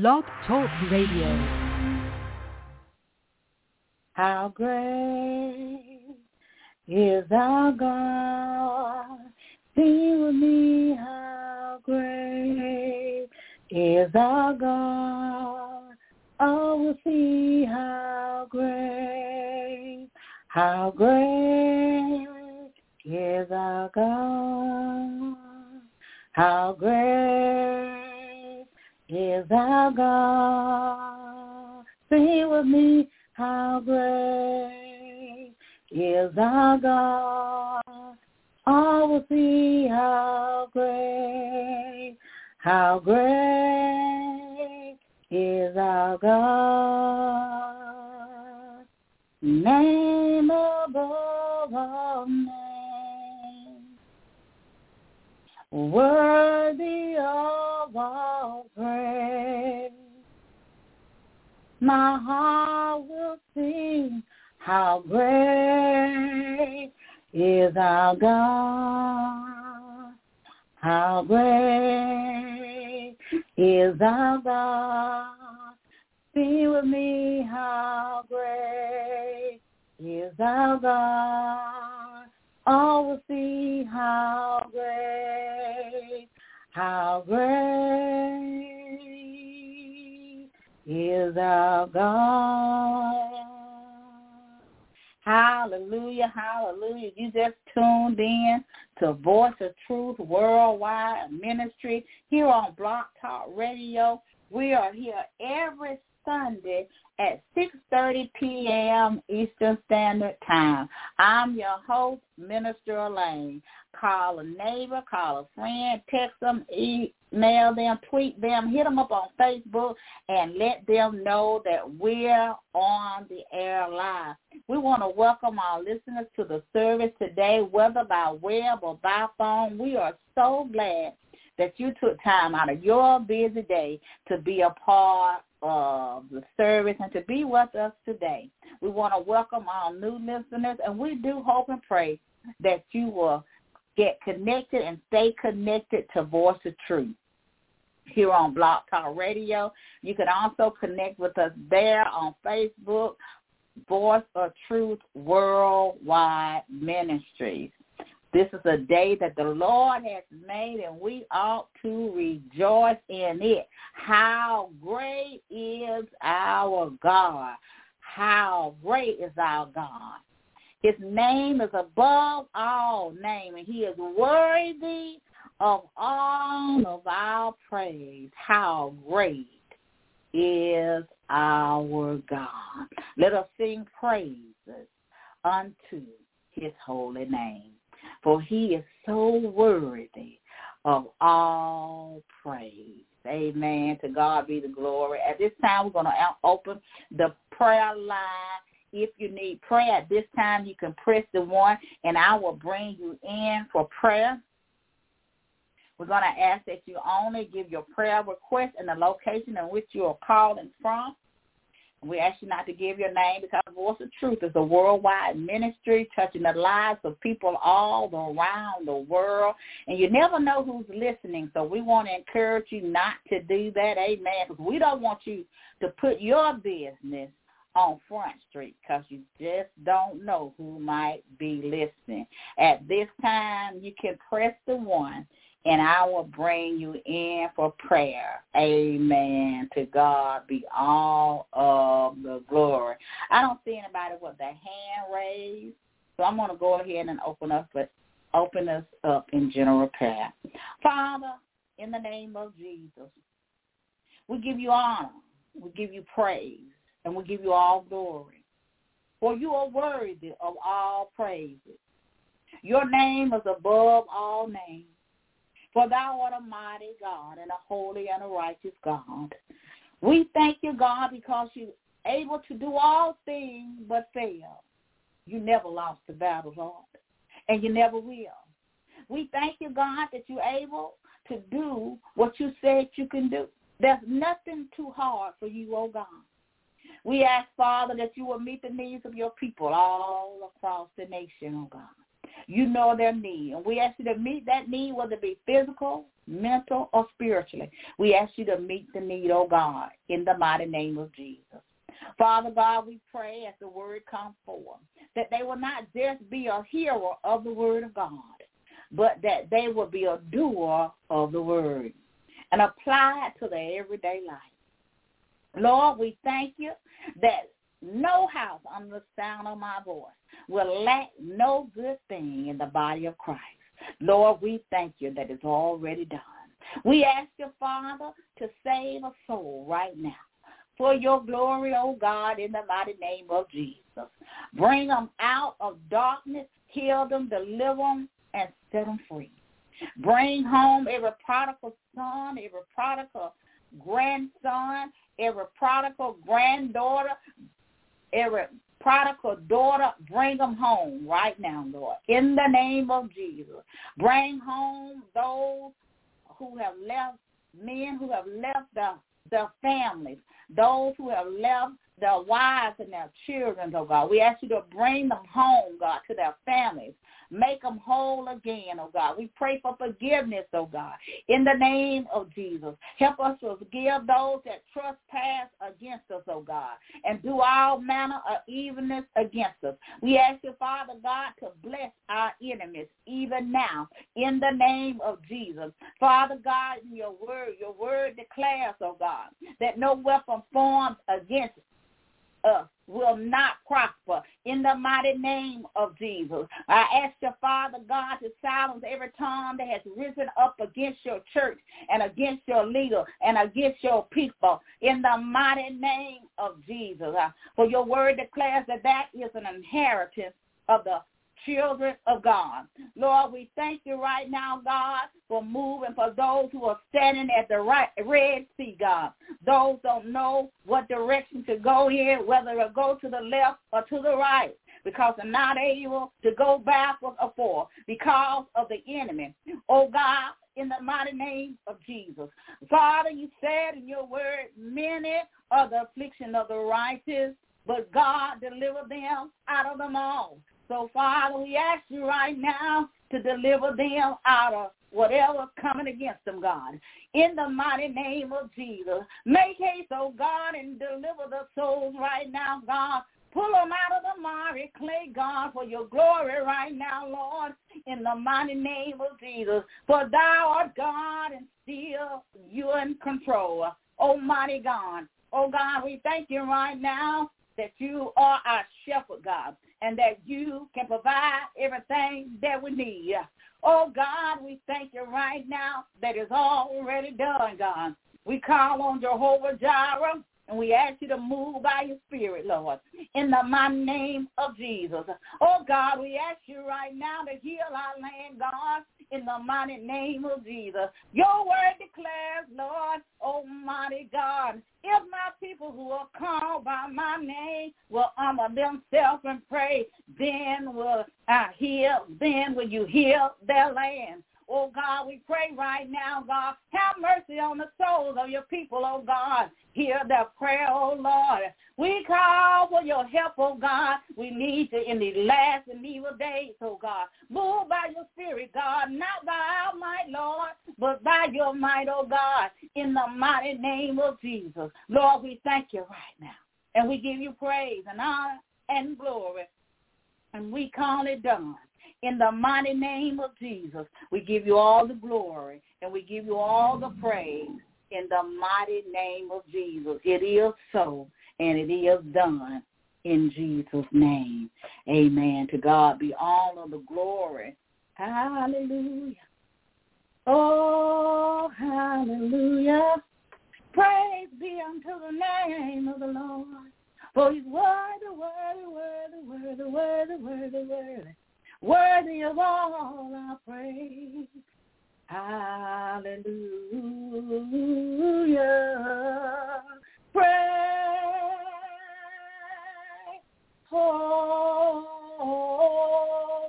Blog Talk Radio. How great is our God. Sing with me, how great is our God. Oh, we'll see how great, how great is our God. How great is our God. Sing with me, how great is our God. All will see how great, how great is our God. Name above all names, worthy of all praise. My heart will sing how great is our God. How great is our God. Be with me, how great is our God. All will see how great, how great is our God. Hallelujah, hallelujah. You just tuned in to Voice of Truth Worldwide Ministry here on Blog Talk Radio. We are here every Sunday at 6.30 p.m. Eastern Standard Time. I'm your host, Minister Elaine. Call a neighbor, call a friend, text them, email them, tweet them, hit them up on Facebook, and let them know that we're on the air live. We want to welcome our listeners to the service today, whether by web or by phone. We are so glad that you took time out of your busy day to be a part of the service and to be with us today. We want to welcome our new listeners, and we do hope and pray that you will get connected and stay connected to Voice of Truth here on Blog Talk Radio. You can also connect with us there on Facebook, Voice of Truth Worldwide Ministries. This is a day that the Lord has made, and we ought to rejoice in it. How great is our God. How great is our God. His name is above all name, and he is worthy of all of our praise. How great is our God. Let us sing praises unto his holy name for he is so worthy of all praise. Amen. To God be the glory. At this time, we're going to open the prayer line. If you need prayer at this time, you can press the one, and I will bring you in for prayer. We're going to ask that you only give your prayer request and the location in which you are calling from. We ask you not to give your name because Voice of Truth is a worldwide ministry touching the lives of people all around the world. And you never know who's listening. So we want to encourage you not to do that. Amen. Because we don't want you to put your business on Front Street because you just don't know who might be listening. At this time, you can press the one and I will bring you in for prayer. Amen. To God be all of the glory. I don't see anybody with their hand raised, so I'm going to go ahead and open up, but open us up in general prayer. Father, in the name of Jesus, we give you honor, we give you praise, and we give you all glory. For you are worthy of all praises. Your name is above all names. For thou art a mighty God and a holy and a righteous God. We thank you, God, because you're able to do all things but fail. You never lost the battle, Lord, and you never will. We thank you, God, that you're able to do what you said you can do. There's nothing too hard for you, oh God. We ask, Father, that you will meet the needs of your people all across the nation, oh God. You know their need. And we ask you to meet that need, whether it be physical, mental, or spiritually. We ask you to meet the need, oh God, in the mighty name of Jesus. Father God, we pray as the word comes forth that they will not just be a hearer of the word of God, but that they will be a doer of the word and apply it to their everyday life. Lord, we thank you that no house under the sound of my voice will lack no good thing in the body of Christ. Lord, we thank you that it's already done. We ask your Father, to save a soul right now. For your glory, O oh God, in the mighty name of Jesus. Bring them out of darkness, heal them, deliver them, and set them free. Bring home every prodigal son, every prodigal grandson, every prodigal granddaughter, every prodigal daughter, bring them home right now, Lord, in the name of Jesus. Bring home those who have left, men who have left the, their families, those who have left their wives and their children, oh God. We ask you to bring them home, God, to their families. Make them whole again, oh God. We pray for forgiveness, oh God, in the name of Jesus. Help us to forgive those that trespass against us, oh God, and do all manner of evilness against us. We ask you, Father God, to bless our enemies even now in the name of Jesus. Father God, in your word, your word declares, oh God, that no weapon formed against us will not prosper in the mighty name of Jesus. I ask your Father God to silence every tongue that has risen up against your church and against your leader and against your people in the mighty name of Jesus. Uh, for your word declares that that is an inheritance of the children of God. Lord, we thank you right now, God, for moving for those who are standing at the right Red Sea, God. Those don't know what direction to go in, whether to go to the left or to the right because they're not able to go backwards or forward because of the enemy. Oh God, in the mighty name of Jesus. Father, you said in your word, many are the affliction of the righteous, but God delivered them out of them all. So, Father, we ask you right now to deliver them out of whatever's coming against them, God. In the mighty name of Jesus. Make haste, oh God, and deliver the souls right now, God. Pull them out of the miry clay, God, for your glory right now, Lord, in the mighty name of Jesus. For thou art God and still you're in control. Oh, Almighty God. Oh God, we thank you right now that you are our shepherd, God and that you can provide everything that we need. Oh, God, we thank you right now that is already done, God. We call on Jehovah Jireh, and we ask you to move by your spirit, Lord, in the mighty name of Jesus. Oh, God, we ask you right now to heal our land, God, in the mighty name of Jesus. Your word declares, Lord, Almighty God, if my people who are called by my name will honor themselves and pray, then will I heal, then will you heal their land. Oh God, we pray right now, God, have mercy on the souls of your people, oh God. Hear their prayer, oh Lord. We call for your help, oh God. We need you in these last and evil days, oh God. Move by your spirit, God, not by our might, Lord, but by your might, oh God, in the mighty name of Jesus. Lord, we thank you right now. And we give you praise and honor and glory. And we call it done in the mighty name of Jesus. We give you all the glory and we give you all the praise in the mighty name of Jesus. It is so and it is done in Jesus' name. Amen. To God be all of the glory. Hallelujah. Oh, hallelujah. Praise be unto the name of the Lord. For he's worthy, worthy, worthy, worthy, worthy, worthy, worthy worthy of all our praise. Hallelujah. Praise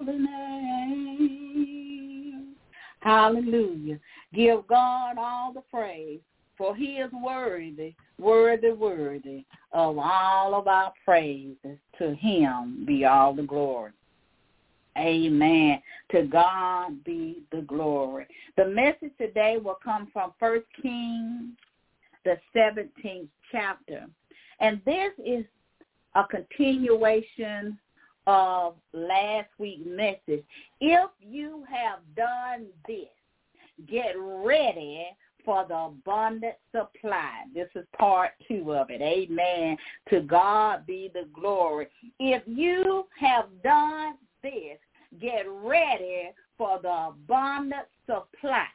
holy name. Hallelujah. Give God all the praise, for he is worthy, worthy, worthy of all of our praises. To him be all the glory. Amen. To God be the glory. The message today will come from First Kings, the 17th chapter. And this is a continuation of last week's message. If you have done this, get ready for the abundant supply. This is part two of it. Amen. To God be the glory. If you have done this, get ready for the abundant supply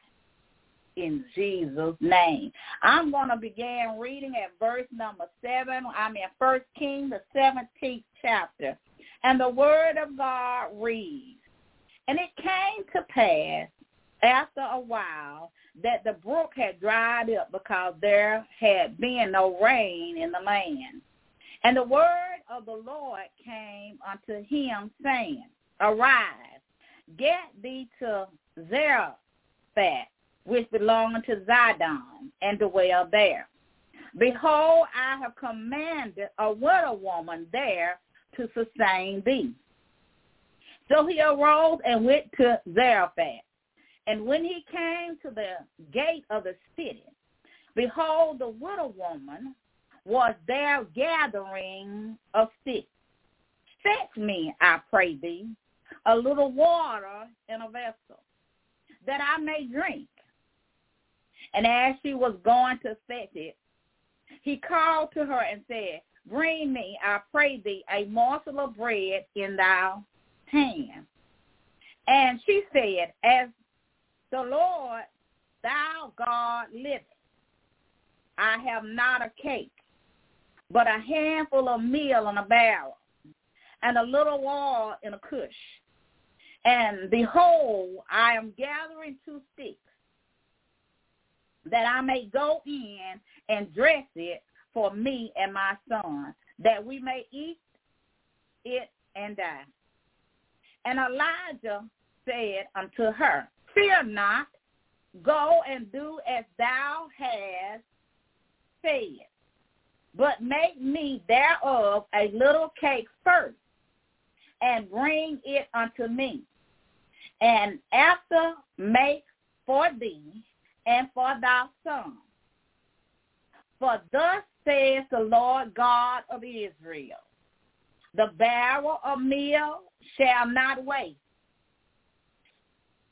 in Jesus' name. I'm going to begin reading at verse number 7. I'm in First King, the 17th chapter. And the word of God reads, And it came to pass after a while that the brook had dried up because there had been no rain in the land. And the word of the Lord came unto him, saying, Arise, get thee to Zarephath, which belongeth to Zidon, and dwell there. Behold, I have commanded a widow woman there to sustain thee. So he arose and went to Zarephath. And when he came to the gate of the city, behold, the widow woman was there gathering of sticks. Fetch me, I pray thee, a little water in a vessel, that I may drink. And as she was going to fetch it, he called to her and said, Bring me, I pray thee, a morsel of bread in thy hand. And she said, As the Lord, thou God liveth, I have not a cake, but a handful of meal in a barrel, and a little oil in a cush. And behold, I am gathering two sticks, that I may go in and dress it for me and my son, that we may eat it and die. And Elijah said unto her, Fear not, go and do as thou hast said, but make me thereof a little cake first, and bring it unto me. And after make for thee and for thy son. For thus says the Lord God of Israel, the barrel of meal shall not waste,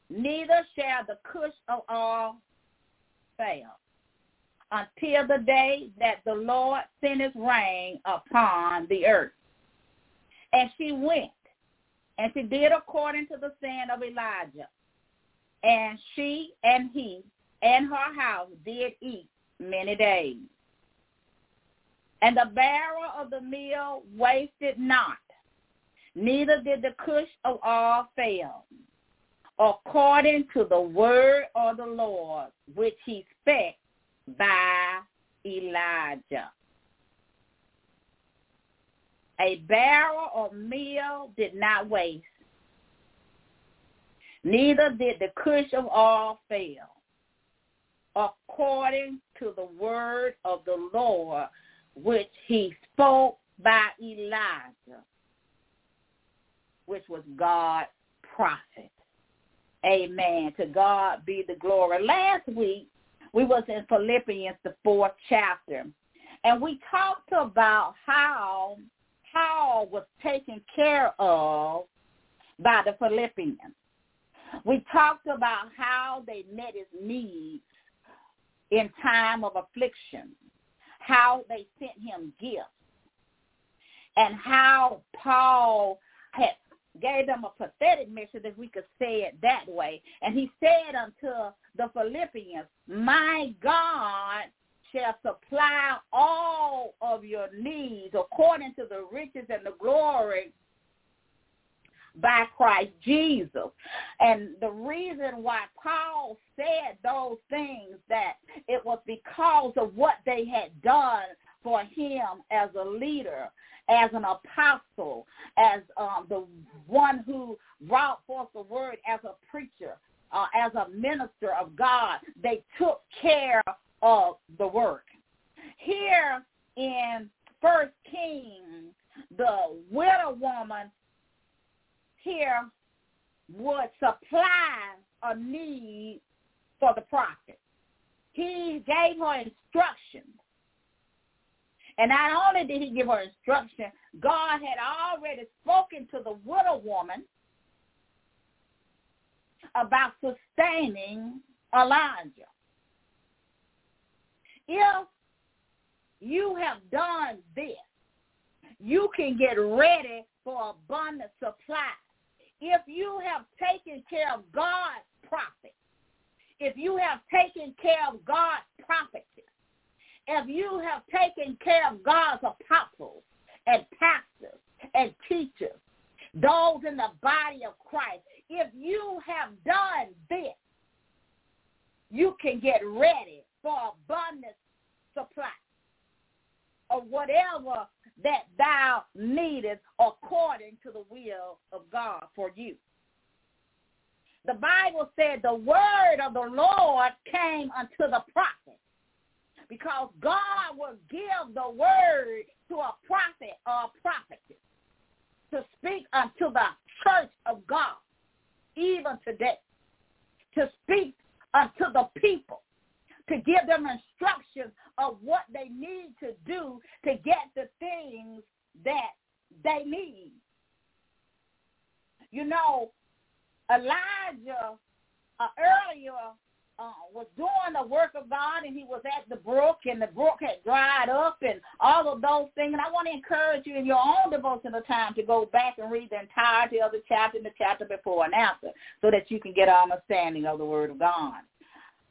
neither shall the cush of oil fail, until the day that the Lord sendeth rain upon the earth. And she went, and she did according to the saying of Elijah. And she and he and her house did eat many days. And the barrel of the meal wasted not, neither did the cush of all fail, according to the word of the Lord, which he spake by Elijah. A barrel of meal did not waste, neither did the cush of oil fail, according to the word of the Lord, which he spoke by Elijah, which was God's prophet. Amen. To God be the glory. Last week, we was in Philippians, the fourth chapter, and we talked about how Paul was taken care of by the Philippians. We talked about how they met his needs in time of affliction how they sent him gifts and how Paul had gave them a pathetic mission, if we could say it that way. And he said unto the Philippians, my God shall supply all of your needs according to the riches and the glory by Christ Jesus. And the reason why Paul said those things that it was because of what they had done for him as a leader, as an apostle, as um, the one who brought forth the word as a preacher, uh, as a minister of God. They took care of the work. Here in First Kings, the widow woman here would supply a need for the prophet. He gave her instructions. And not only did he give her instruction, God had already spoken to the widow woman about sustaining Elijah. If you have done this, you can get ready for abundant supply. If you have taken care of God's prophet, if you have taken care of God's prophetess, if you have taken care of God's apostles and pastors and teachers, those in the body of Christ, if you have done this, you can get ready for abundance supply of whatever that thou needest according to the will of God for you. The Bible said the word of the Lord came unto the prophet because God will give the word to a prophet or a prophetess to speak unto the church of God even today, to speak unto the people, to give them instructions of what they need to do to get the things that they need. You know, Elijah uh, earlier uh, was doing the work of God and he was at the brook and the brook had dried up and all of those things. And I want to encourage you in your own devotional time to go back and read the entirety of the chapter and the chapter before and after so that you can get an understanding of the word of God.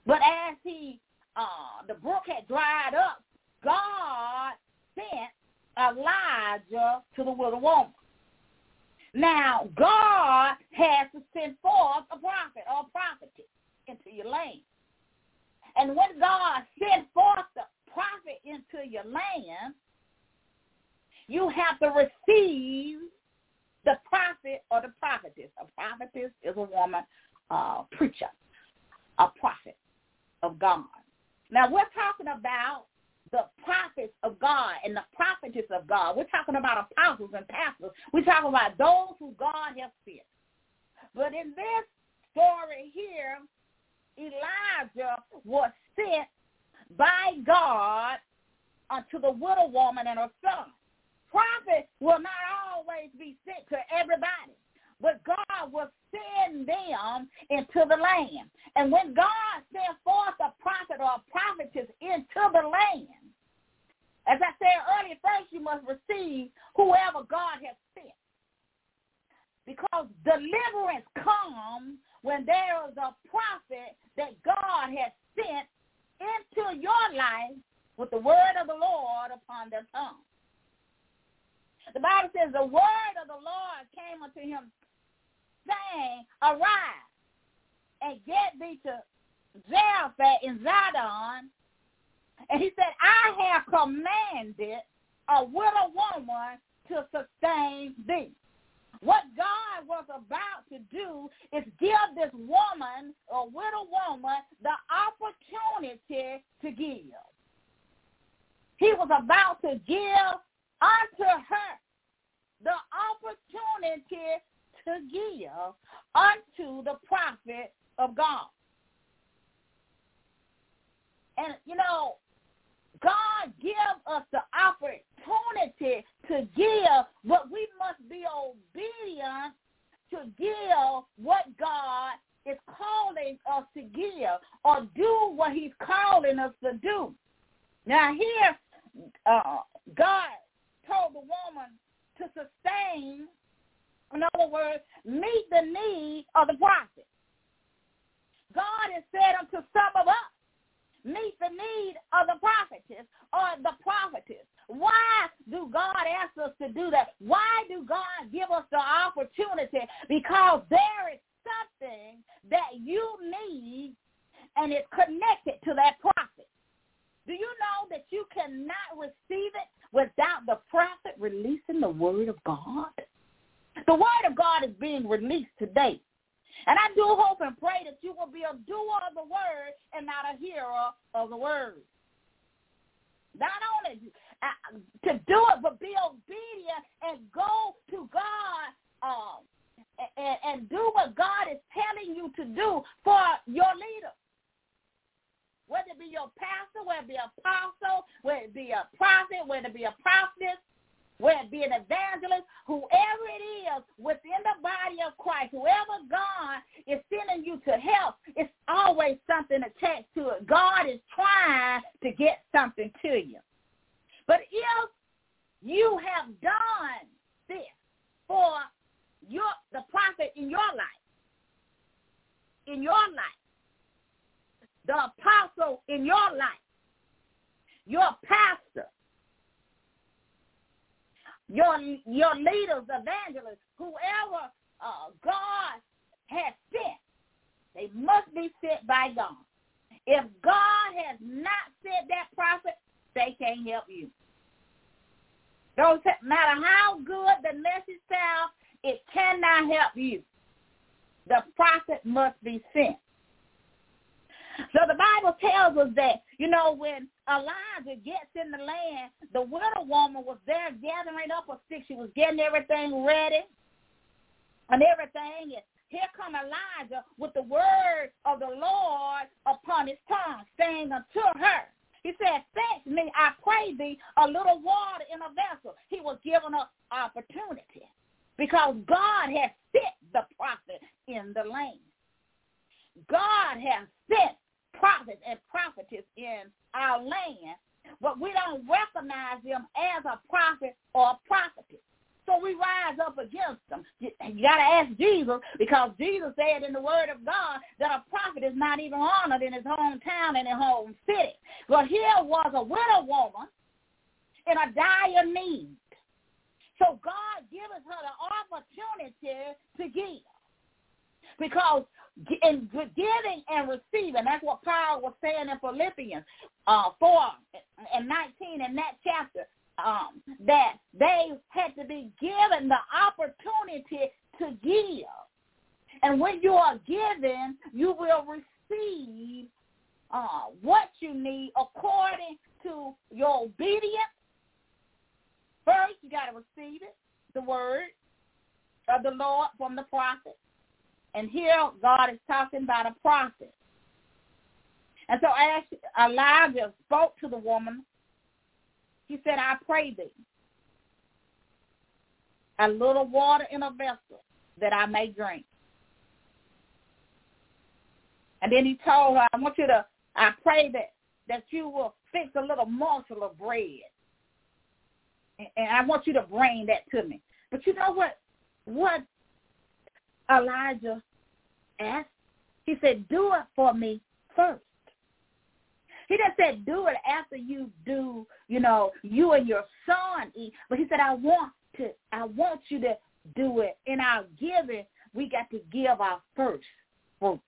But as he, uh, the brook had dried up, God sent Elijah to the widow woman. Now, God has to send forth a prophet or a prophetess into your land. And when God sent forth the prophet into your land, you have to receive the prophet or the prophetess. A prophetess is a woman, uh, preacher, a prophet of God. Now we're talking about the prophets of God and the prophetess of God. We're talking about apostles and pastors. We're talking about those who God has sent. But in this story here, Elijah was sent by God unto the widow woman and her son. Prophets will not always be sent to everybody, but God will send them into the land. And when God sent forth a prophet or a prophetess into the land, as I said earlier, first you must receive whoever God has sent. Because deliverance comes when there is a prophet that God has sent into your life with the word of the Lord upon their tongue. The Bible says the word of the Lord came unto him saying, Arise and get thee to Zarephath in Zidon. And he said, I have commanded a widow woman to sustain thee. What God was about to do is give this woman, a widow woman, the opportunity to give. He was about to give unto her the opportunity to give unto the prophet of God. And, you know, God give us the opportunity to give, but we must be obedient to give what God is calling us to give or do what he's calling us to do. Now here, uh, God told the woman to sustain, in other words, meet the need of the prophet. God has said unto some of us, meet the need of the prophetess or the prophetess. Why do God ask us to do that? Why do God give us the opportunity? Because there is something that you need and it's connected to that prophet. Do you know that you cannot receive it without the prophet releasing the word of God? The word of God is being released today. And I do hope and pray that you will be a doer of the word and not a hearer of the word. Not only uh, to do it, but be obedient and go to God um, and, and do what God is telling you to do for your leader. Whether it be your pastor, whether it be apostle, whether it be a prophet, whether it be a prophetess, whether it be an evangelist, whoever it is within the body of Christ, whoever God is sending you to help, it's always something attached to it. God is trying to get something to you. But if you have done this for your the prophet in your life, in your life, the apostle in your life, your pastor, your your leaders, evangelists, whoever uh, God has sent, they must be sent by God. If God has not sent that prophet, they can't help you. Don't matter how good the message sounds, it cannot help you. The prophet must be sent. So the Bible tells us that, you know, when Elijah gets in the land, the widow woman was there gathering up a stick. She was getting everything ready and everything. And here come Elijah with the word of the Lord upon his tongue, saying unto her, he said, fetch me, I pray thee, a little water in a vessel. He was given an opportunity because God has sent the prophet in the land. God has sent prophets and prophetess in our land, but we don't recognize them as a prophet or a prophetess. So we rise up against them. You, got to ask Jesus because Jesus said in the word of God that a prophet is not even honored in his hometown and his home city. But here was a widow woman in a dire need. So God gives her the opportunity to give. Because in giving and receiving. That's what Paul was saying in Philippians uh, 4 and 19 in that chapter, um, that they had to be given the opportunity to give. And when you are given, you will receive uh, what you need according to your obedience. First, you got to receive it, the word of the Lord from the prophet. And here God is talking about a prophet. And so as Elijah spoke to the woman, he said, I pray thee, a little water in a vessel that I may drink. And then he told her, I want you to, I pray that, that you will fix a little morsel of bread. And, and I want you to bring that to me. But you know what? What Elijah asked? He said, do it for me first. He just said, do it after you do, you know, you and your son eat. But he said, I want to, I want you to do it. In our giving, we got to give our first fruit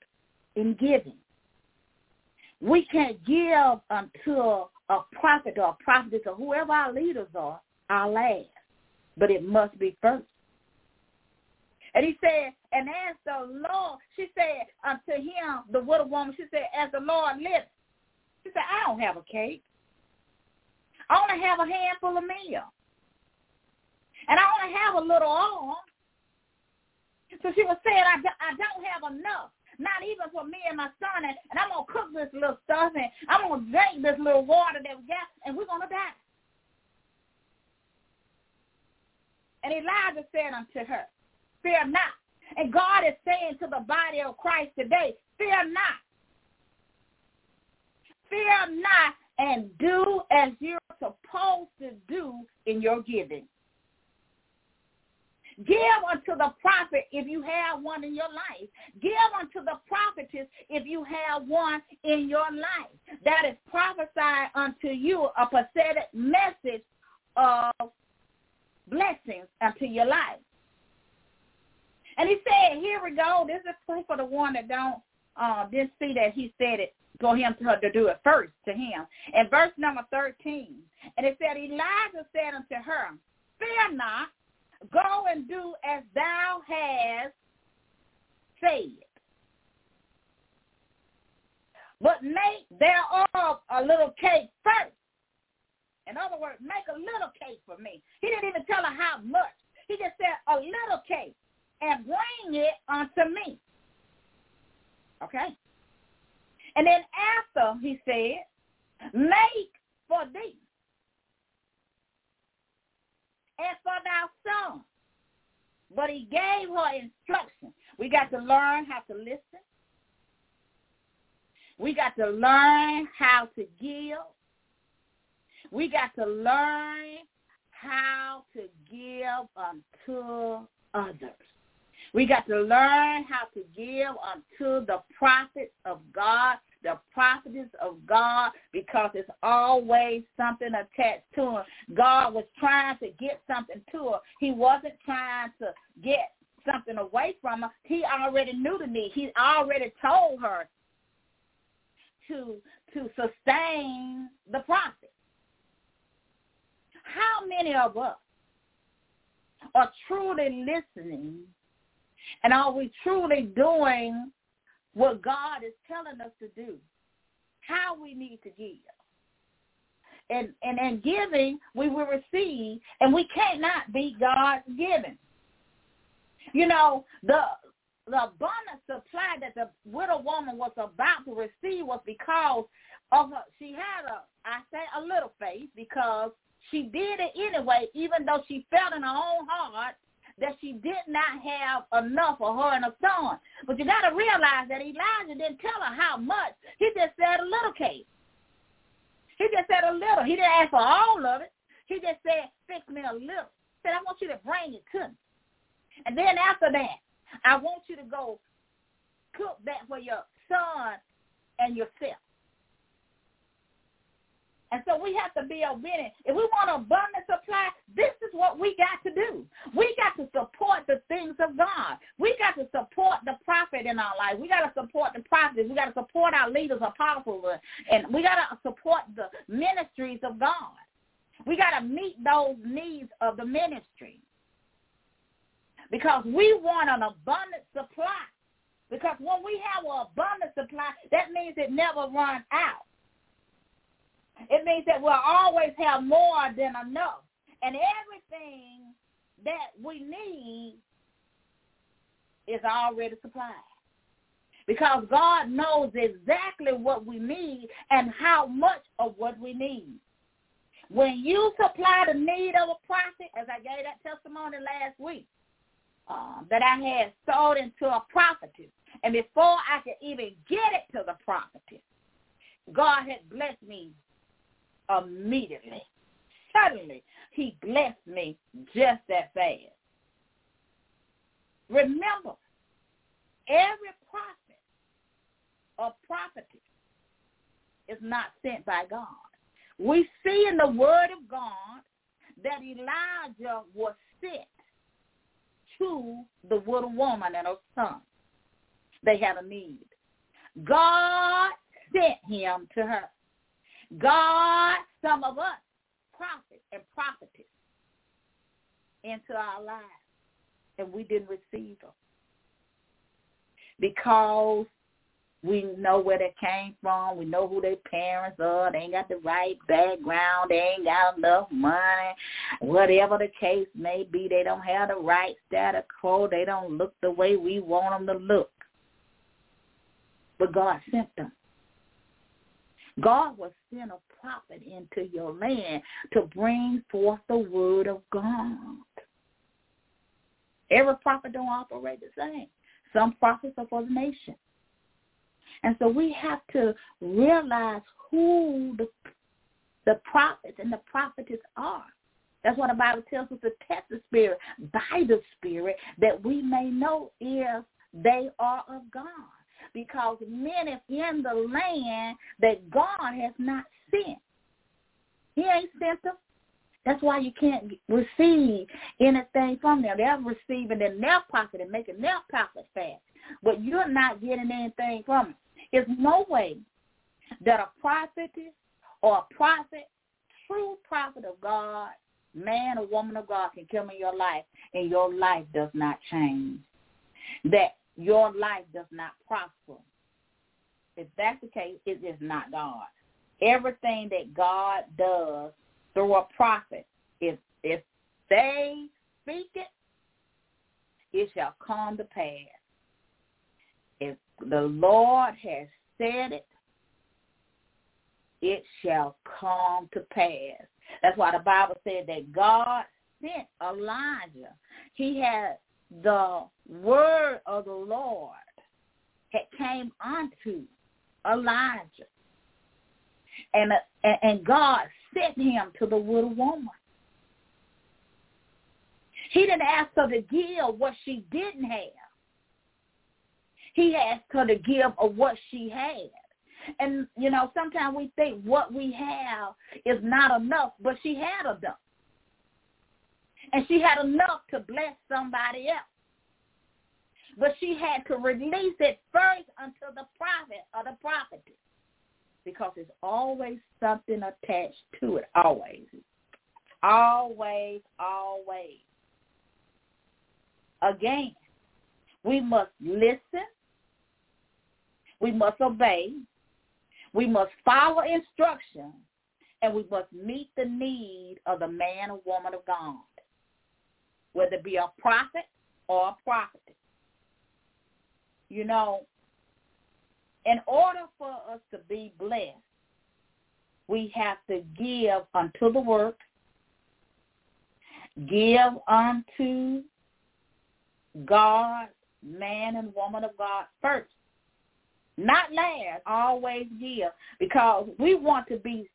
in giving. We can't give until a prophet or a prophetess or whoever our leaders are, our last. But it must be first. And he said, and as the Lord, she said unto him, the widow woman, she said, as the Lord lives. She said, I don't have a cake. I only have a handful of meal. And I only have a little oil. So she was saying, I, I don't have enough. Not even for me and my son. And, and I'm going to cook this little stuff. And I'm going to drink this little water that we got. And we're going to die. And Elijah said unto her, fear not. And God is saying to the body of Christ today, fear not. Fear not and do as you're supposed to do in your giving. Give unto the prophet if you have one in your life. Give unto the prophetess if you have one in your life. That is prophesied unto you a prophetic message of blessings unto your life. And he said, here we go. This is proof for the one that don't uh, didn't see that he said it for him to, to do it first to him. In verse number 13, and it said, Elijah said unto her, fear not, go and do as thou hast said. But make thereof a little cake first. In other words, make a little cake for me. He didn't even tell her how much. He just said a little cake and bring it unto me. Okay? And then after he said, make for thee and for thy son. But he gave her instruction. We got to learn how to listen. We got to learn how to give. We got to learn how to give unto others. We got to learn how to give unto the prophets of God, the prophetess of God, because it's always something attached to her. God was trying to get something to her. He wasn't trying to get something away from her. He already knew the need. He already told her to to sustain the prophet. How many of us are truly listening and are we truly doing what God is telling us to do? How we need to give. And and in giving we will receive and we cannot be God giving. You know, the the abundant supply that the widow woman was about to receive was because of her she had a I say a little faith because she did it anyway, even though she felt in her own heart that she did not have enough for her and her son. But you got to realize that Elijah didn't tell her how much. He just said a little case. He just said a little. He didn't ask for all of it. He just said, fix me a little. He said, I want you to bring it to me. And then after that, I want you to go cook that for your son and yourself. And so we have to be obedient. If we want an abundant supply, this is what we got to do. We got to support the things of God. We got to support the prophet in our life. We got to support the prophets. We got to support our leaders, apostles, and we got to support the ministries of God. We got to meet those needs of the ministry because we want an abundant supply. Because when we have an abundant supply, that means it never runs out. It means that we'll always have more than enough. And everything that we need is already supplied. Because God knows exactly what we need and how much of what we need. When you supply the need of a prophet, as I gave that testimony last week, uh, that I had sold into a prophetess, and before I could even get it to the prophetess, God had blessed me immediately. Suddenly, he blessed me just that fast. Remember, every prophet or prophetess is not sent by God. We see in the word of God that Elijah was sent to the widow woman and her son. They had a need. God sent him to her. God, some of us, prophets and prophetess, into our lives, and we didn't receive them because we know where they came from. We know who their parents are. They ain't got the right background. They ain't got enough money. Whatever the case may be, they don't have the right status quo. They don't look the way we want them to look. But God sent them. God will send a prophet into your land to bring forth the word of God. Every prophet don't operate the same. Some prophets are for the nation. And so we have to realize who the, the prophets and the prophetess are. That's what the Bible tells us to test the spirit by the spirit that we may know if they are of God because many in the land that God has not sent. He ain't sent them. That's why you can't receive anything from them. They're receiving in their pocket and making their pocket fat. But you're not getting anything from them. There's no way that a prophet or a prophet, true prophet of God, man or woman of God can come in your life and your life does not change. That your life does not prosper. If that's the case, it is not God. Everything that God does through a prophet, if if they speak it, it shall come to pass. If the Lord has said it, it shall come to pass. That's why the Bible said that God sent Elijah. He had the word of the Lord had came unto Elijah. And, and God sent him to the widow woman. He didn't ask her to give what she didn't have. He asked her to give of what she had. And, you know, sometimes we think what we have is not enough, but she had enough. And she had enough to bless somebody else. But she had to release it first unto the prophet or the prophetess because there's always something attached to it, always. Always, always. Again, we must listen. We must obey. We must follow instruction. And we must meet the need of the man or woman of God, whether it be a prophet or a prophetess. You know, in order for us to be blessed, we have to give unto the work, give unto God, man and woman of God first. Not last, always give because we want to be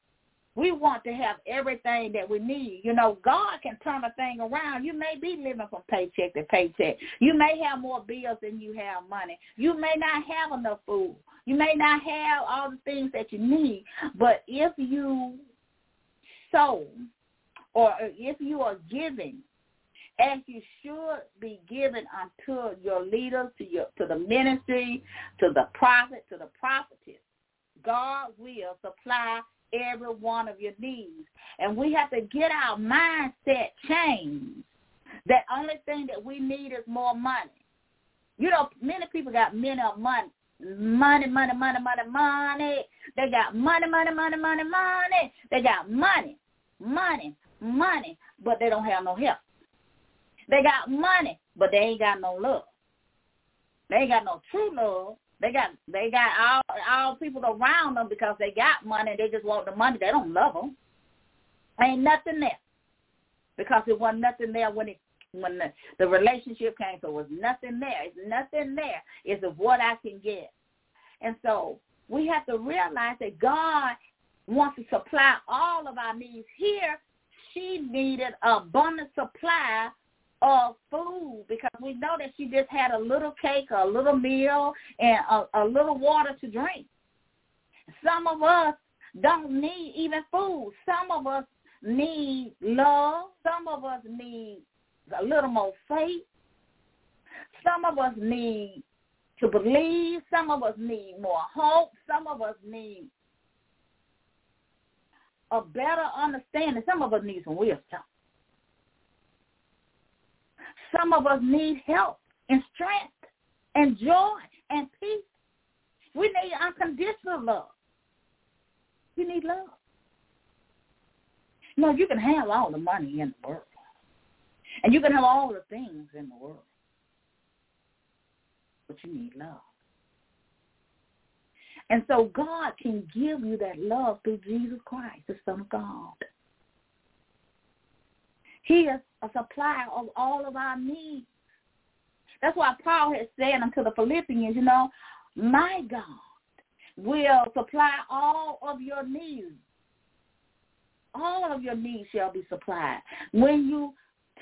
we want to have everything that we need. You know, God can turn a thing around. You may be living from paycheck to paycheck. You may have more bills than you have money. You may not have enough food. You may not have all the things that you need. But if you sow or if you are giving as you should be given unto your leaders, to your to the ministry, to the prophet, to the prophetess. God will supply every one of your needs. And we have to get our mindset changed. That only thing that we need is more money. You know, many people got many of money. Money, money, money, money, money. They got money, money, money, money, money. They got money, money, money, but they don't have no help. They got money, but they ain't got no love. They ain't got no true love. They got they got all all people around them because they got money. They just want the money. They don't love them. Ain't nothing there because it wasn't nothing there when it when the, the relationship came. So was nothing there. It's nothing there. It's of what I can get. And so we have to realize that God wants to supply all of our needs. Here, she needed abundant supply of food because we know that she just had a little cake, a little meal, and a, a little water to drink. Some of us don't need even food. Some of us need love. Some of us need a little more faith. Some of us need to believe. Some of us need more hope. Some of us need a better understanding. Some of us need some wisdom. Some of us need help and strength and joy and peace. We need unconditional love. We need love. Know, you can have all the money in the world. And you can have all the things in the world. But you need love. And so God can give you that love through Jesus Christ, the Son of God. He a supplier of all of our needs. That's why Paul has said unto the Philippians, you know, my God will supply all of your needs. All of your needs shall be supplied when you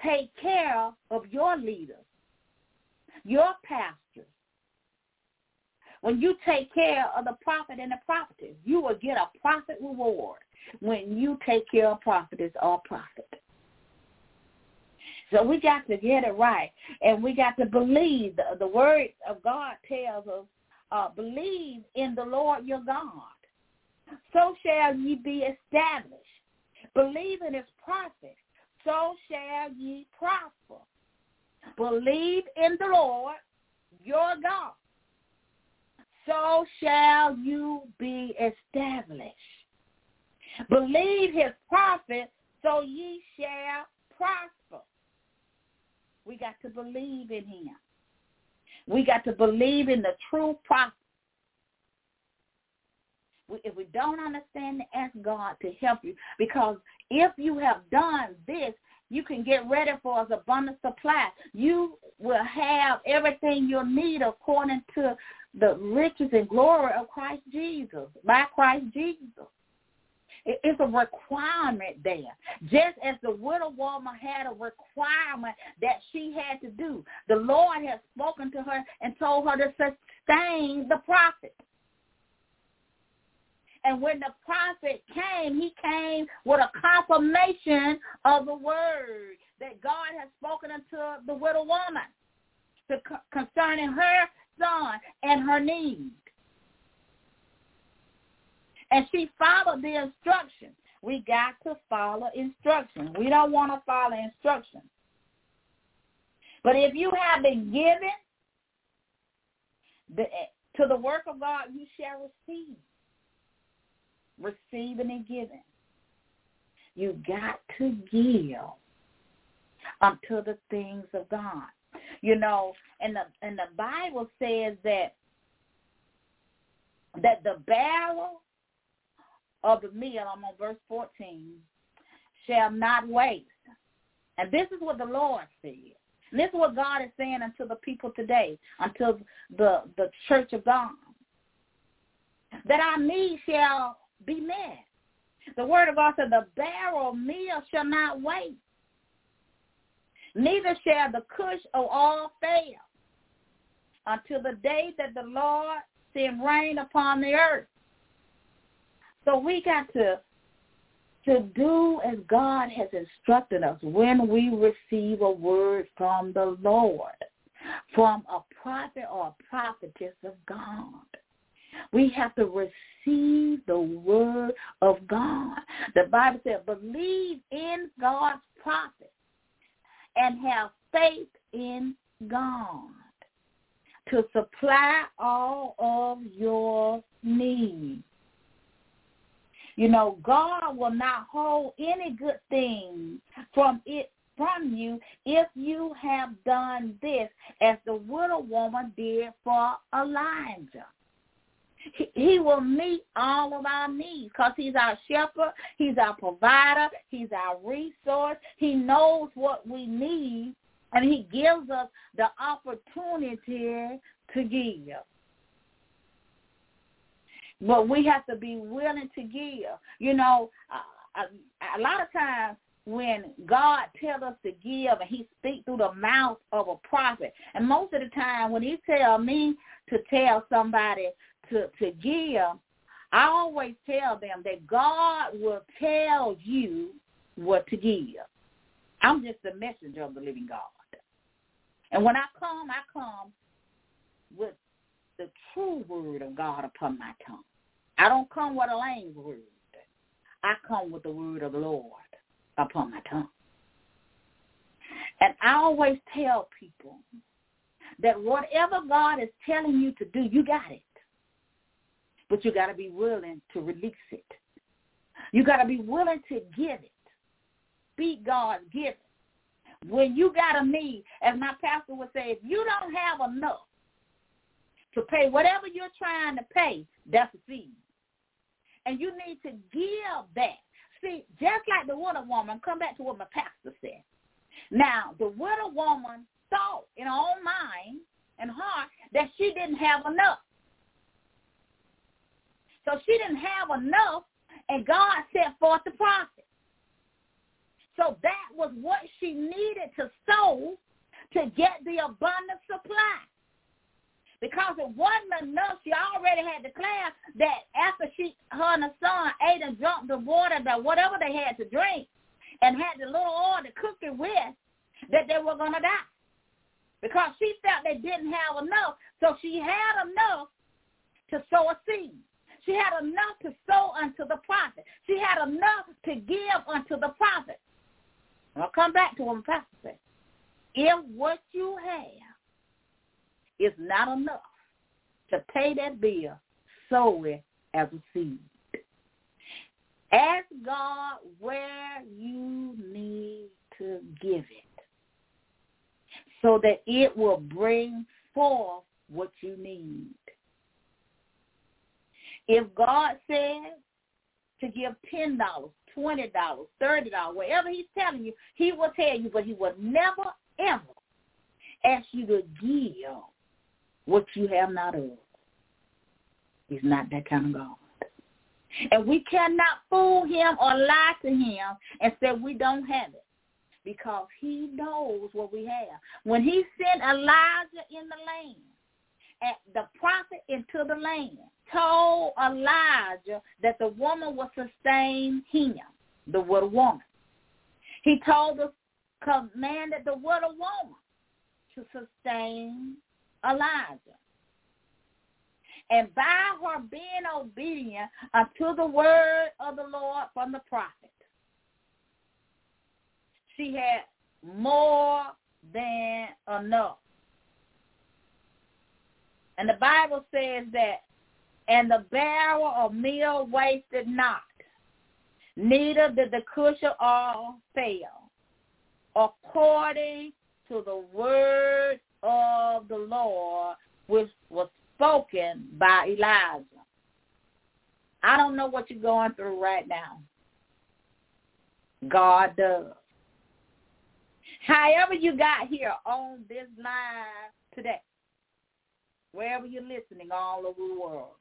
take care of your leaders, your pastors. When you take care of the prophet and the prophetess, you will get a prophet reward when you take care of prophetess or prophet. So we got to get it right, and we got to believe. The, the word of God tells us, uh, believe in the Lord your God. So shall ye be established. Believe in his prophet. So shall ye prosper. Believe in the Lord your God. So shall you be established. Believe his prophet, so ye shall prosper. We got to believe in him. We got to believe in the true prophet. If we don't understand, ask God to help you. Because if you have done this, you can get ready for his abundant supply. You will have everything you need according to the riches and glory of Christ Jesus, by Christ Jesus. It's a requirement there. Just as the widow woman had a requirement that she had to do. The Lord has spoken to her and told her to sustain the prophet. And when the prophet came, he came with a confirmation of the word that God has spoken unto the widow woman concerning her son and her need. And she followed the instructions. We got to follow instructions. We don't want to follow instructions. But if you have been given the, to the work of God, you shall receive receiving and giving. You got to give unto the things of God. You know, and the and the Bible says that that the barrel of the meal, I'm on verse 14, shall not waste. And this is what the Lord said. And this is what God is saying unto the people today, unto the, the church of God. That our need shall be met. The word of God said, the barrel meal shall not waste. Neither shall the cush of all fail until the day that the Lord send rain upon the earth. So we got to to do as God has instructed us when we receive a word from the Lord, from a prophet or a prophetess of God. We have to receive the word of God. The Bible said, believe in God's prophet and have faith in God to supply all of your needs. You know, God will not hold any good thing from it from you if you have done this as the widow woman did for Elijah. He, will meet all of our needs because he's our shepherd. He's our provider. He's our resource. He knows what we need, and he gives us the opportunity to give. But we have to be willing to give. You know, a, a, lot of times when God tells us to give and he speaks through the mouth of a prophet. And most of the time when he tell me to tell somebody to, to give, I always tell them that God will tell you what to give. I'm just the messenger of the living God. And when I come, I come with the true word of God upon my tongue. I don't come with a lame word. I come with the word of the Lord upon my tongue. And I always tell people that whatever God is telling you to do, you got it. But you got to be willing to release it. You got to be willing to give it. Be God given. When you got a need, as my pastor would say, if you don't have enough to pay whatever you're trying to pay, that's a seed. And you need to give that. See, just like the widow woman, come back to what my pastor said. Now, the widow woman thought in her own mind and heart that she didn't have enough. So she didn't have enough, and God sent forth the prophet. So that was what she needed to sow to get the abundant supply. Because it wasn't enough, she already had declared that after she, her and her son ate and drank the water, that whatever they had to drink, and had the little oil to cook it with, that they were going to die. Because she felt they didn't have enough, so she had enough to sow a seed. She had enough to sow unto the prophet. She had enough to give unto the prophet. I'll come back to what pastor said. If what you have is not enough to pay that bill, it as a seed. Ask God where you need to give it so that it will bring forth what you need. If God says to give ten dollars, twenty dollars, thirty dollars, whatever He's telling you, He will tell you, but He will never ever ask you to give what you have not of. He's not that kind of God. And we cannot fool him or lie to him and say we don't have it because he knows what we have. When he sent Elijah in the land, at the prophet into the land, told Elijah that the woman would sustain him, the widow woman. He told the commanded the widow woman to sustain Elijah. And by her being obedient unto the word of the Lord from the prophet, she had more than enough. And the Bible says that, and the barrel of meal wasted not, neither did the cushion all fail, according to the word of the Lord, which was spoken by Elijah. I don't know what you're going through right now. God does. However you got here on this line today, wherever you're listening all over the world,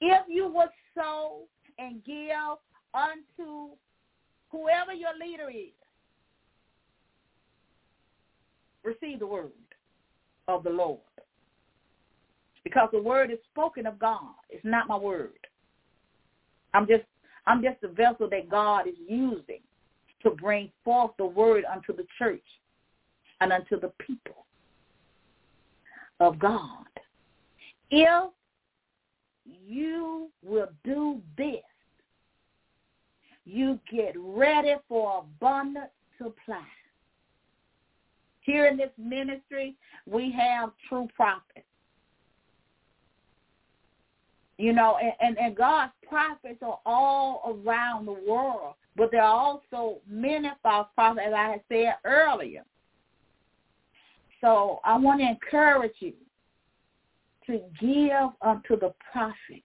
if you would sow and give unto whoever your leader is, receive the word of the Lord. Because the word is spoken of God. It's not my word. I'm just I'm just the vessel that God is using to bring forth the word unto the church and unto the people of God. If you will do this, you get ready for abundant supply. Here in this ministry, we have true prophets. You know, and, and, and God's prophets are all around the world, but there are also many false prophets, as I had said earlier. So I want to encourage you to give unto the prophet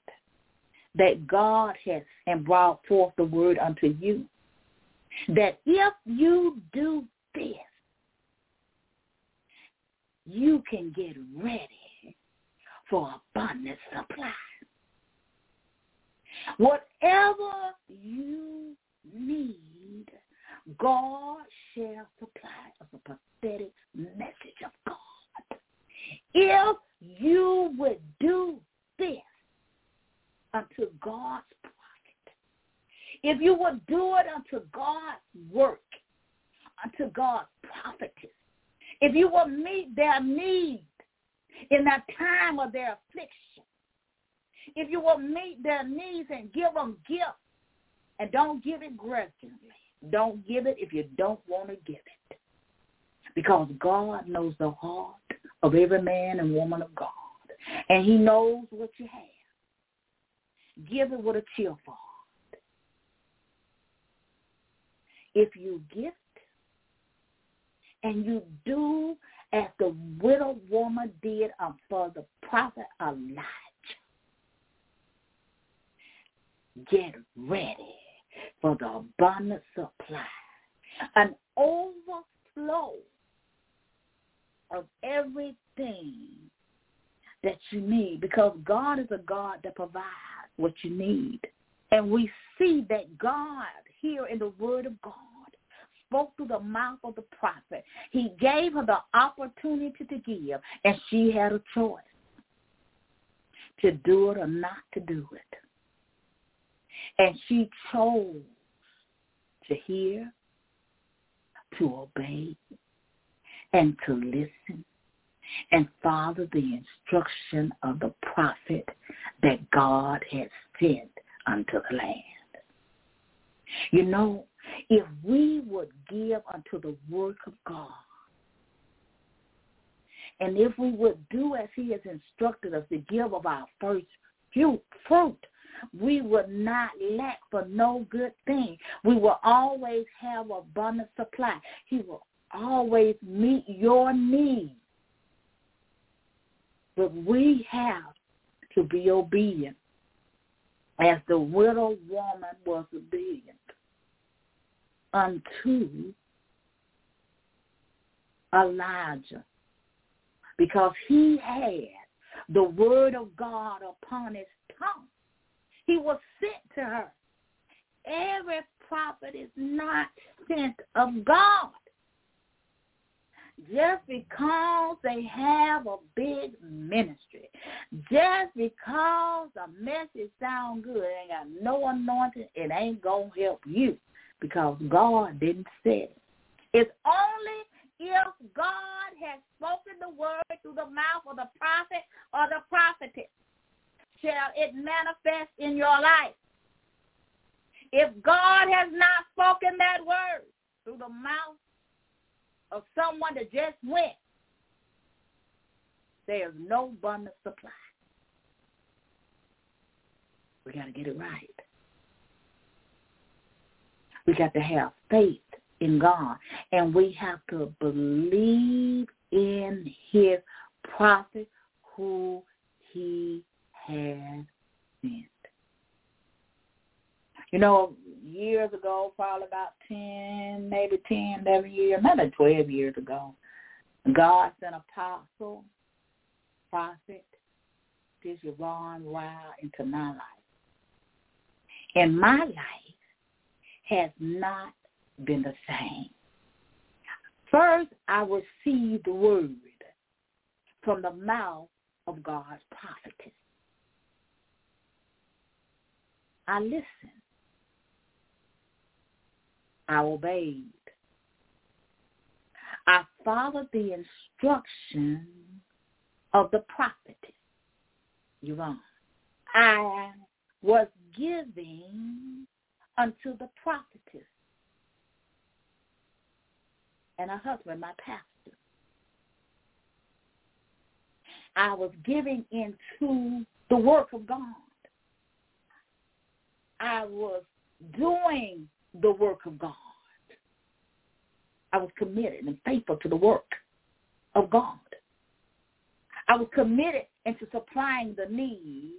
that God has and brought forth the word unto you. That if you do this, you can get ready for abundant supply. Whatever you need, God shall supply as a prophetic message of God. If you would do this unto God's prophet, if you would do it unto God's work, unto God's prophetess, if you will meet their need in that time of their affliction, if you will meet their needs and give them gifts, and don't give it grudgingly. Don't give it if you don't want to give it. Because God knows the heart of every man and woman of God. And he knows what you have. Give it with a cheerful heart. If you gift and you do as the widow woman did for the prophet Elijah. Get ready for the abundant supply, an overflow of everything that you need because God is a God that provides what you need. And we see that God here in the word of God spoke through the mouth of the prophet. He gave her the opportunity to give, and she had a choice to do it or not to do it. And she chose to hear, to obey, and to listen and follow the instruction of the prophet that God had sent unto the land. You know, if we would give unto the work of God, and if we would do as he has instructed us to give of our first fruit, we would not lack for no good thing. We will always have abundant supply. He will always meet your needs. But we have to be obedient as the widow woman was obedient unto Elijah because he had the word of God upon his tongue. He was sent to her. Every prophet is not sent of God. Just because they have a big ministry, just because a message sound good, ain't got no anointing, it ain't going to help you because God didn't say it. It's only if God has spoken the word through the mouth of the prophet or the prophetess shall it manifest in your life. If God has not spoken that word through the mouth of someone that just went, there's no abundant supply. We got to get it right. We got to have faith in God. And we have to believe in his prophet who he has sent. You know, years ago, probably about 10, maybe 10, 11 years, maybe 12 years ago, God sent apostle, prophet, Bishop Ron Ryle into my life. In my life has not been the same. First, I received the word from the mouth of God's prophetess. I listened. I obeyed. I followed the instruction of the prophetess. Yvonne. I was giving unto the prophetess and her husband, my pastor. I was giving into the work of God. I was doing the work of God. I was committed and faithful to the work of God. I was committed into supplying the need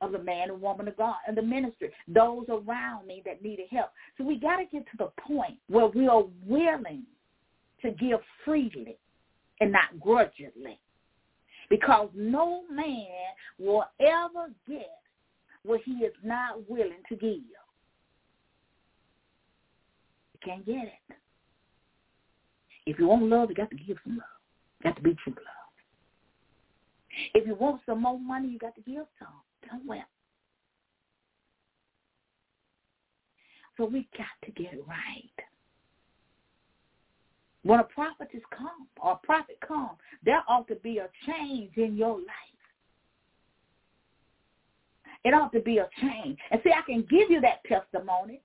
of the man and woman of God and the ministry, those around me that needed help. So we got to get to the point where we are willing to give freely and not grudgingly. Because no man will ever get what he is not willing to give. You can't get it. If you want love, you got to give some love. You got to be true love. If you want some more money, you got to give some. Somewhere. So we got to get it right. When a prophet is come or a prophet come, there ought to be a change in your life. It ought to be a change. And see, I can give you that testimony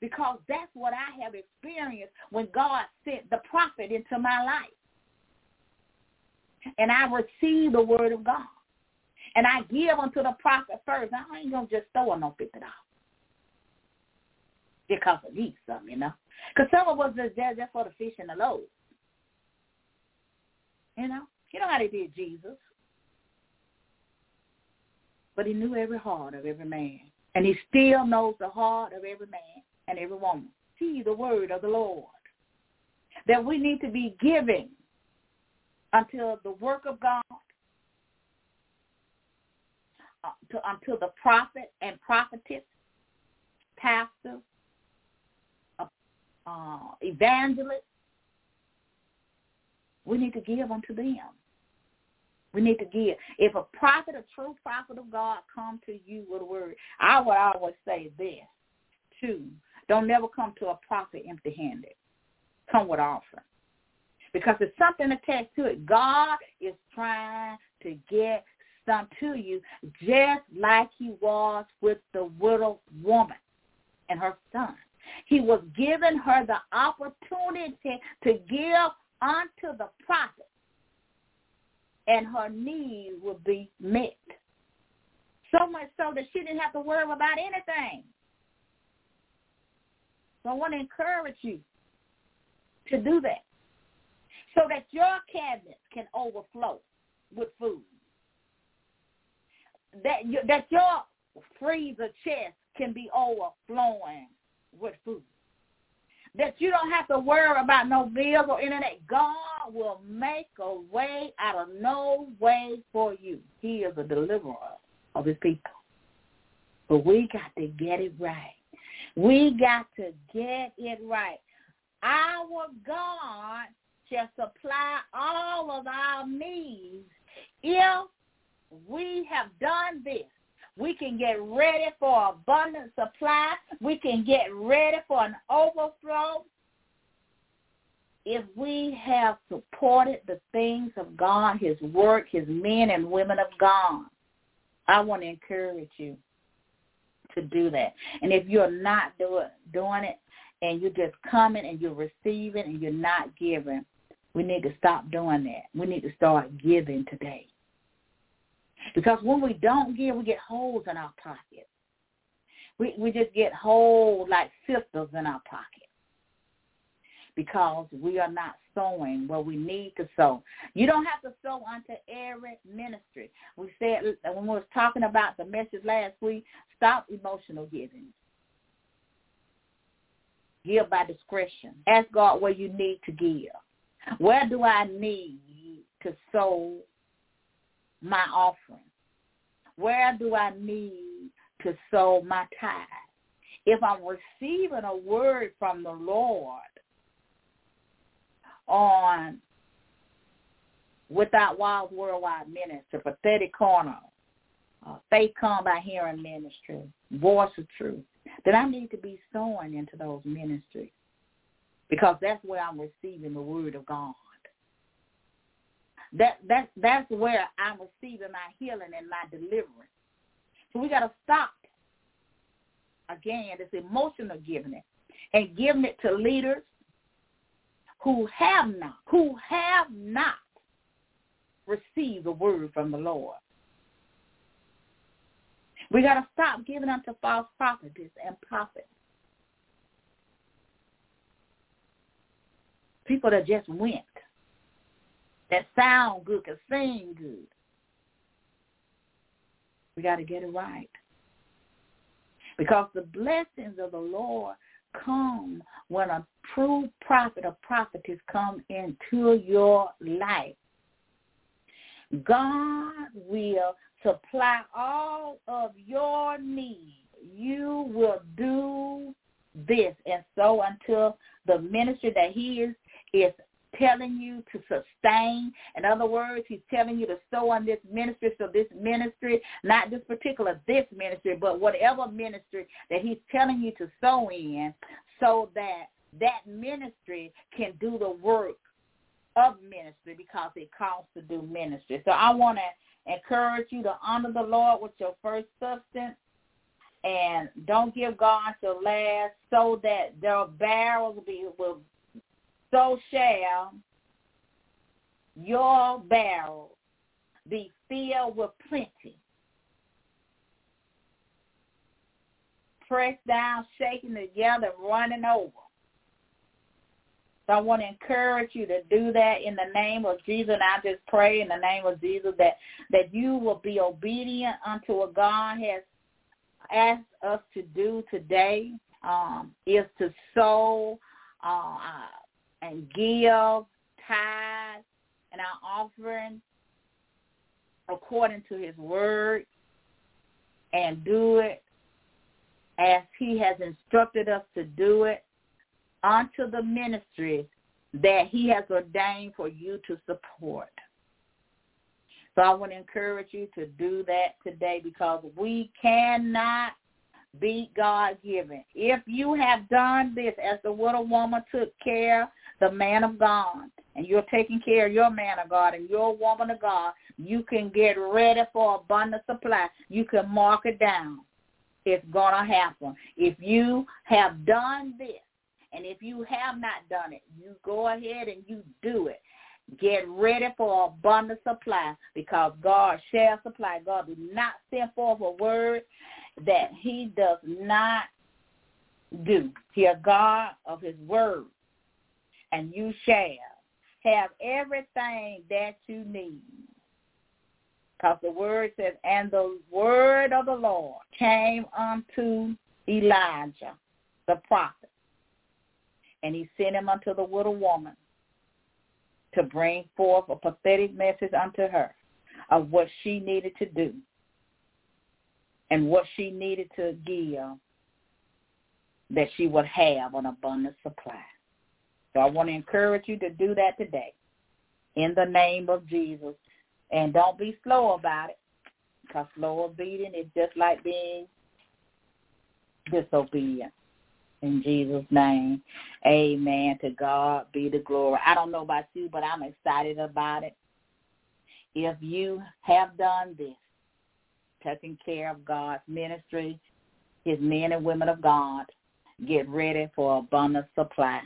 because that's what I have experienced when God sent the prophet into my life. And I receive the word of God. And I give unto the prophet first. I ain't going to just throw no $50 because I need some, you know. Because some of us just there just for the fish and the loaves. You know, you know how they did Jesus. But he knew every heart of every man. And he still knows the heart of every man and every woman. See the word of the Lord. That we need to be giving until the work of God, Uh, to, um, until the prophet and prophetess, pastor, uh, uh evangelists. We need to give unto them. We need to give. If a prophet, a true prophet of God, come to you with a word, I would always say this, too. Don't never come to a prophet empty-handed. Come with offering. Because there's something attached to it. God is trying to get some to you just like he was with the widow woman and her son. He was giving her the opportunity to give unto the prophet, and her needs would be met. So much so that she didn't have to worry about anything. So I want to encourage you to do that so that your cabinets can overflow with food. That you, that your freezer chest can be overflowing with food. That you don't have to worry about no bills or internet. God will make a way out of no way for you. He is a deliverer of his people. But we got to get it right. We got to get it right. Our God shall supply all of our needs if we have done this. We can get ready for abundant supply. We can get ready for an overflow if we have supported the things of God, his work, his men and women of God. I want to encourage you to do that. And if you're not do it, doing it and you're just coming and you're receiving and you're not giving, we need to stop doing that. We need to start giving today. Because when we don't give, we get holes in our pocket. We we just get holes like sisters in our pocket because we are not sowing where we need to sow. You don't have to sow unto every ministry. We said when we was talking about the message last week, stop emotional giving. Give by discretion. Ask God where you need to give. Where do I need to sow my offering? Where do I need to sow my tithe? If I'm receiving a word from the Lord on Without Walls Worldwide Ministry, Prophetic Corner, uh, Faith Come by Hearing Ministry, Voice of Truth, then I need to be sowing into those ministries because that's where I'm receiving the word of God. That that that's where I'm receiving my healing and my deliverance. So we got to stop again this emotional giving it and giving it to leaders who have not, who have not received the word from the Lord. We got to stop giving unto false prophets and prophets. People that just went, that sound good, can sing good. We got to get it right. Because the blessings of the Lord come when a true prophet or prophetess come into your life. God will supply all of your needs. You will do this and so until the ministry that he is is telling you to sustain. In other words, he's telling you to sow on this ministry. So this ministry, not this particular this ministry, but whatever ministry that he's telling you to sow in so that that ministry can do the work of ministry because it costs to do ministry. So I want to encourage you to honor the Lord with your first substance and don't give God your last so that their barrels will be will so shall your barrel be filled with plenty. Pressed down, shaking together, running over. So I want to encourage you to do that in the name of Jesus. And I just pray in the name of Jesus that, that you will be obedient unto what God has asked us to do today um, is to sow uh, and give tithe and our offering according to his word and do it as he has instructed us to do it unto the ministries that he has ordained for you to support. So I want to encourage you to do that today because we cannot be God given. If you have done this as the widow woman took care the man of God and you're taking care of your man of God and your woman of God, you can get ready for abundant supply. You can mark it down. It's going to happen. If you have done this, and if you have not done it, you go ahead and you do it. Get ready for abundant supply because God shall supply. God did not send forth a word that he does not do. He a God of his word and you shall have everything that you need. Because the word says, and the word of the Lord came unto Elijah, the prophet, and he sent him unto the widow woman to bring forth a prophetic message unto her of what she needed to do and what she needed to give that she would have an abundant supply. So I want to encourage you to do that today in the name of Jesus. And don't be slow about it because slow obedience is just like being disobedient. In Jesus' name, amen. To God be the glory. I don't know about you, but I'm excited about it. If you have done this, taking care of God's ministry, his men and women of God, get ready for abundant supply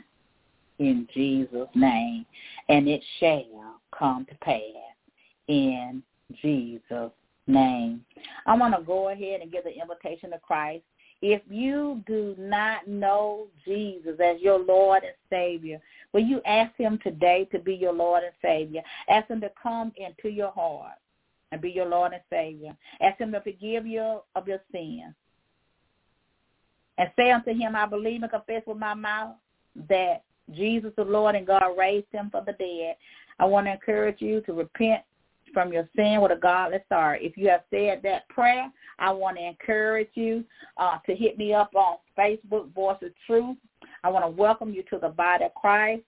in Jesus' name. And it shall come to pass in Jesus' name. I want to go ahead and give the invitation to Christ. If you do not know Jesus as your Lord and Savior, will you ask him today to be your Lord and Savior? Ask him to come into your heart and be your Lord and Savior. Ask him to forgive you of your sins. And say unto him, I believe and confess with my mouth that Jesus the Lord and God raised him from the dead. I want to encourage you to repent from your sin with a godless heart. If you have said that prayer, I want to encourage you uh, to hit me up on Facebook, Voice of Truth. I want to welcome you to the body of Christ.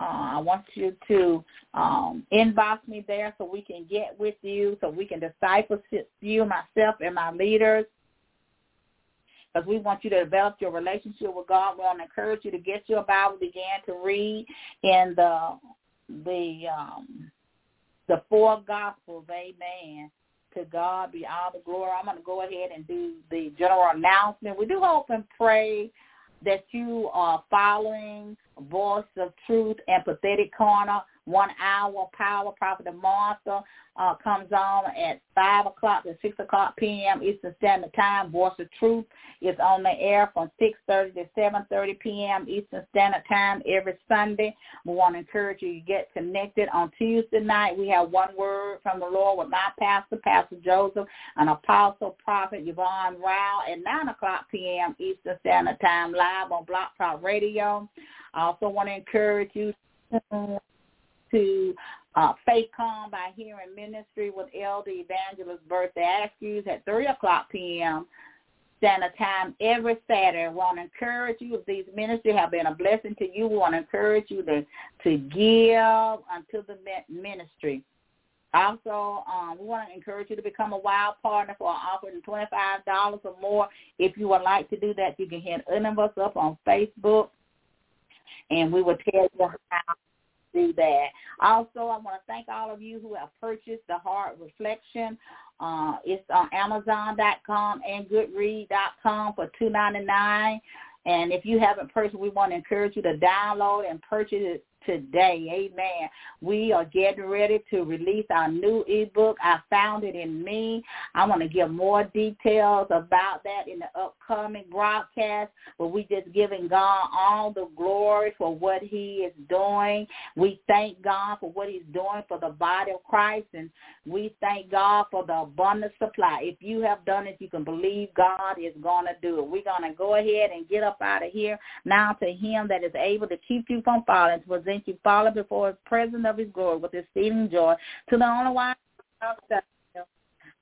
Uh, I want you to um, inbox me there so we can get with you, so we can disciple you, myself, and my leaders. Because we want you to develop your relationship with God. We want to encourage you to get your Bible, begin to read in the the um, the four gospels. Amen. To God be all the glory. I'm going to go ahead and do the general announcement. We do hope and pray that you are following Voice of Truth and Prophetic Corner one hour power prophet of Martha uh, comes on at 5 o'clock to 6 o'clock p.m. Eastern Standard Time. Voice of Truth is on the air from 6.30 to 7.30 p.m. Eastern Standard Time every Sunday. We want to encourage you to get connected. On Tuesday night, we have one word from the Lord with my pastor, Pastor Joseph, an apostle prophet, Yvonne Rao, at 9 o'clock p.m. Eastern Standard Time live on Blog Talk Radio. I also want to encourage you to uh, Faith Come by Hearing Ministry with Elder Evangelist Bertha Askews at 3 o'clock p.m. Standard Time every Saturday. We want to encourage you if these ministries have been a blessing to you. We want to encourage you to, to give unto the ministry. Also, um, we want to encourage you to become a wild partner for offering $25 or more. If you would like to do that, you can hit any of us up on Facebook, and we will tell you how do that. Also, I want to thank all of you who have purchased the Heart Reflection. Uh, it's on Amazon.com and Goodread.com for two ninety nine. And if you haven't purchased, we want to encourage you to download and purchase it today. Amen. We are getting ready to release our new ebook. I found it in me. I want to give more details about that in the upcoming broadcast, but we just giving God all the glory for what he is doing. We thank God for what he's doing for the body of Christ, and we thank God for the abundant supply. If you have done it, you can believe God is going to do it. We're going to go ahead and get up out of here now to him that is able to keep you from falling, present you falling before his presence of his glory with exceeding joy. To the only one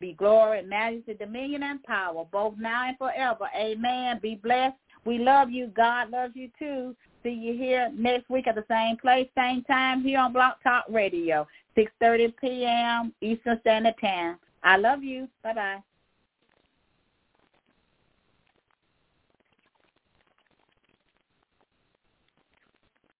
be glory, and majesty, dominion, and power, both now and forever. Amen. Be blessed. We love you. God loves you too. See you here next week at the same place, same time here on Blog Talk Radio, 6.30 p.m. Eastern Standard Time. I love you. Bye-bye.